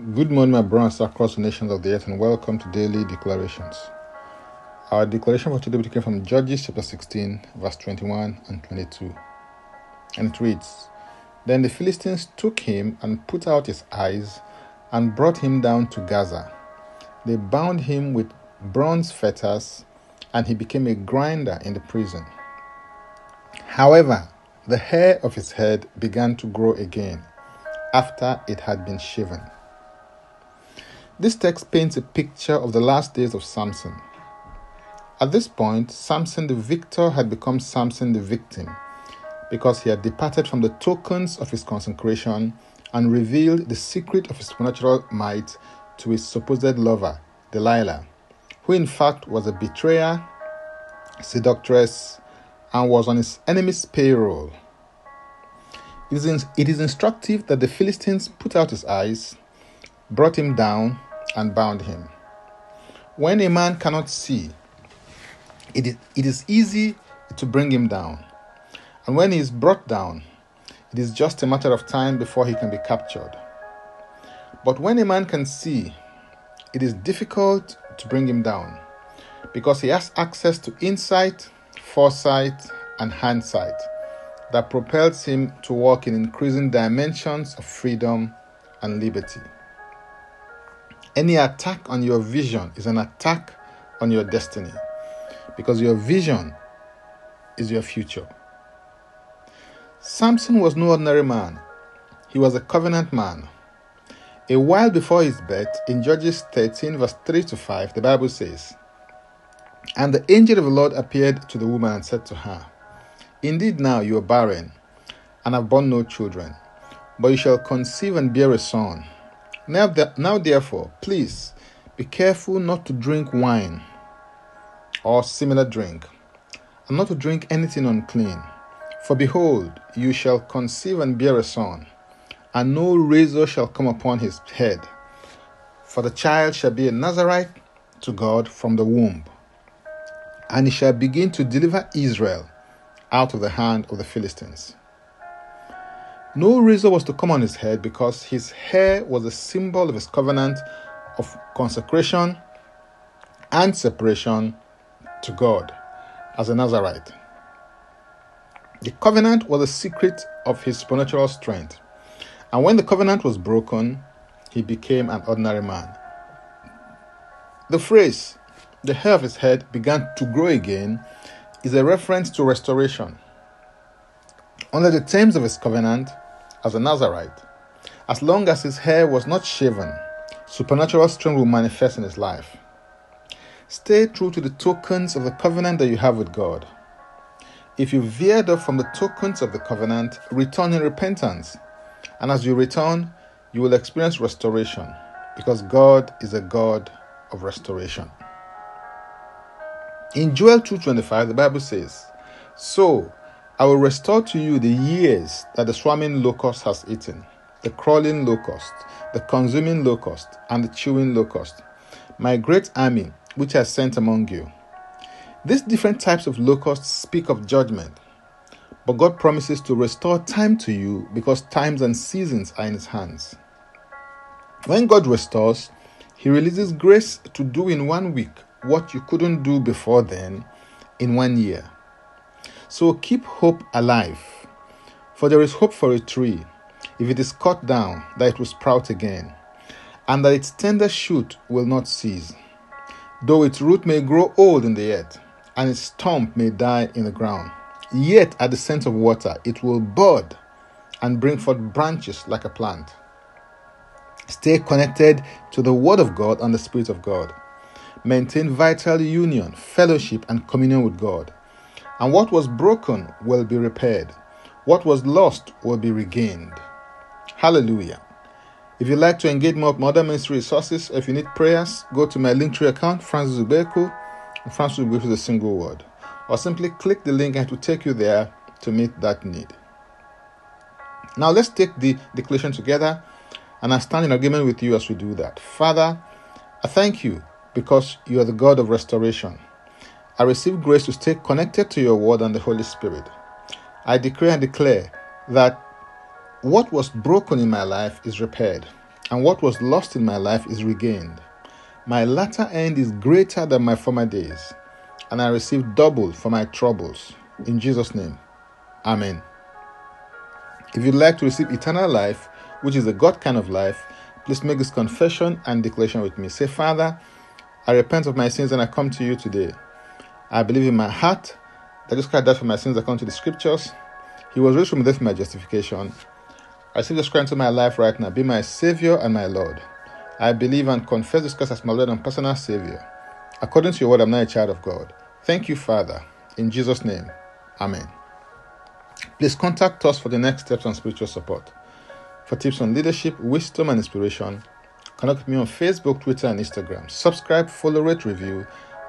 Good morning, my brothers across the nations of the earth, and welcome to Daily Declarations. Our declaration for today came from Judges chapter 16, verse 21 and 22. And it reads Then the Philistines took him and put out his eyes and brought him down to Gaza. They bound him with bronze fetters, and he became a grinder in the prison. However, the hair of his head began to grow again after it had been shaven. This text paints a picture of the last days of Samson. At this point, Samson the victor had become Samson the victim because he had departed from the tokens of his consecration and revealed the secret of his supernatural might to his supposed lover, Delilah, who in fact was a betrayer, seductress, and was on his enemy's payroll. It is, it is instructive that the Philistines put out his eyes, brought him down, and bound him. When a man cannot see, it is, it is easy to bring him down. And when he is brought down, it is just a matter of time before he can be captured. But when a man can see, it is difficult to bring him down because he has access to insight, foresight, and hindsight that propels him to walk in increasing dimensions of freedom and liberty. Any attack on your vision is an attack on your destiny because your vision is your future. Samson was no ordinary man, he was a covenant man. A while before his birth, in Judges 13, verse 3 to 5, the Bible says, And the angel of the Lord appeared to the woman and said to her, Indeed, now you are barren and have borne no children, but you shall conceive and bear a son now, now therefore, please be careful not to drink wine or similar drink, and not to drink anything unclean. For behold, you shall conceive and bear a son, and no razor shall come upon his head. For the child shall be a Nazarite to God from the womb, and he shall begin to deliver Israel out of the hand of the Philistines. No razor was to come on his head because his hair was a symbol of his covenant of consecration and separation to God as a Nazarite. The covenant was a secret of his supernatural strength. And when the covenant was broken, he became an ordinary man. The phrase, the hair of his head began to grow again, is a reference to restoration. Under the terms of his covenant, as a Nazarite. As long as his hair was not shaven, supernatural strength will manifest in his life. Stay true to the tokens of the covenant that you have with God. If you veered off from the tokens of the covenant, return in repentance. And as you return, you will experience restoration because God is a God of restoration. In Joel 2:25 the Bible says, "So I will restore to you the years that the swarming locust has eaten, the crawling locust, the consuming locust, and the chewing locust, my great army which I sent among you. These different types of locusts speak of judgment, but God promises to restore time to you because times and seasons are in His hands. When God restores, He releases grace to do in one week what you couldn't do before then in one year. So keep hope alive, for there is hope for a tree, if it is cut down, that it will sprout again, and that its tender shoot will not cease. Though its root may grow old in the earth, and its stump may die in the ground, yet at the scent of water it will bud and bring forth branches like a plant. Stay connected to the Word of God and the Spirit of God. Maintain vital union, fellowship, and communion with God and what was broken will be repaired. What was lost will be regained. Hallelujah. If you'd like to engage more other ministry resources, if you need prayers, go to my Linktree account, Francis Ubeku, Francis Ubeku is a single word, or simply click the link and it will take you there to meet that need. Now let's take the declaration together, and I stand in agreement with you as we do that. Father, I thank you because you are the God of restoration. I receive grace to stay connected to your word and the Holy Spirit. I decree and declare that what was broken in my life is repaired. and what was lost in my life is regained. My latter end is greater than my former days, and I receive double for my troubles. In Jesus' name, Amen. If you'd like to receive eternal life, which is a God kind of life, please make this confession and declaration with me. Say, Father, I repent of my sins and I come to you today. I believe in my heart that Jesus Christ died for my sins according to the scriptures. He was raised from death for my justification. I receive Jesus Christ into my life right now. Be my Savior and my Lord. I believe and confess this Christ as my Lord and personal Savior. According to your word, I'm now a child of God. Thank you, Father. In Jesus' name, Amen. Please contact us for the next steps on spiritual support. For tips on leadership, wisdom, and inspiration, connect with me on Facebook, Twitter, and Instagram. Subscribe, follow, rate, review,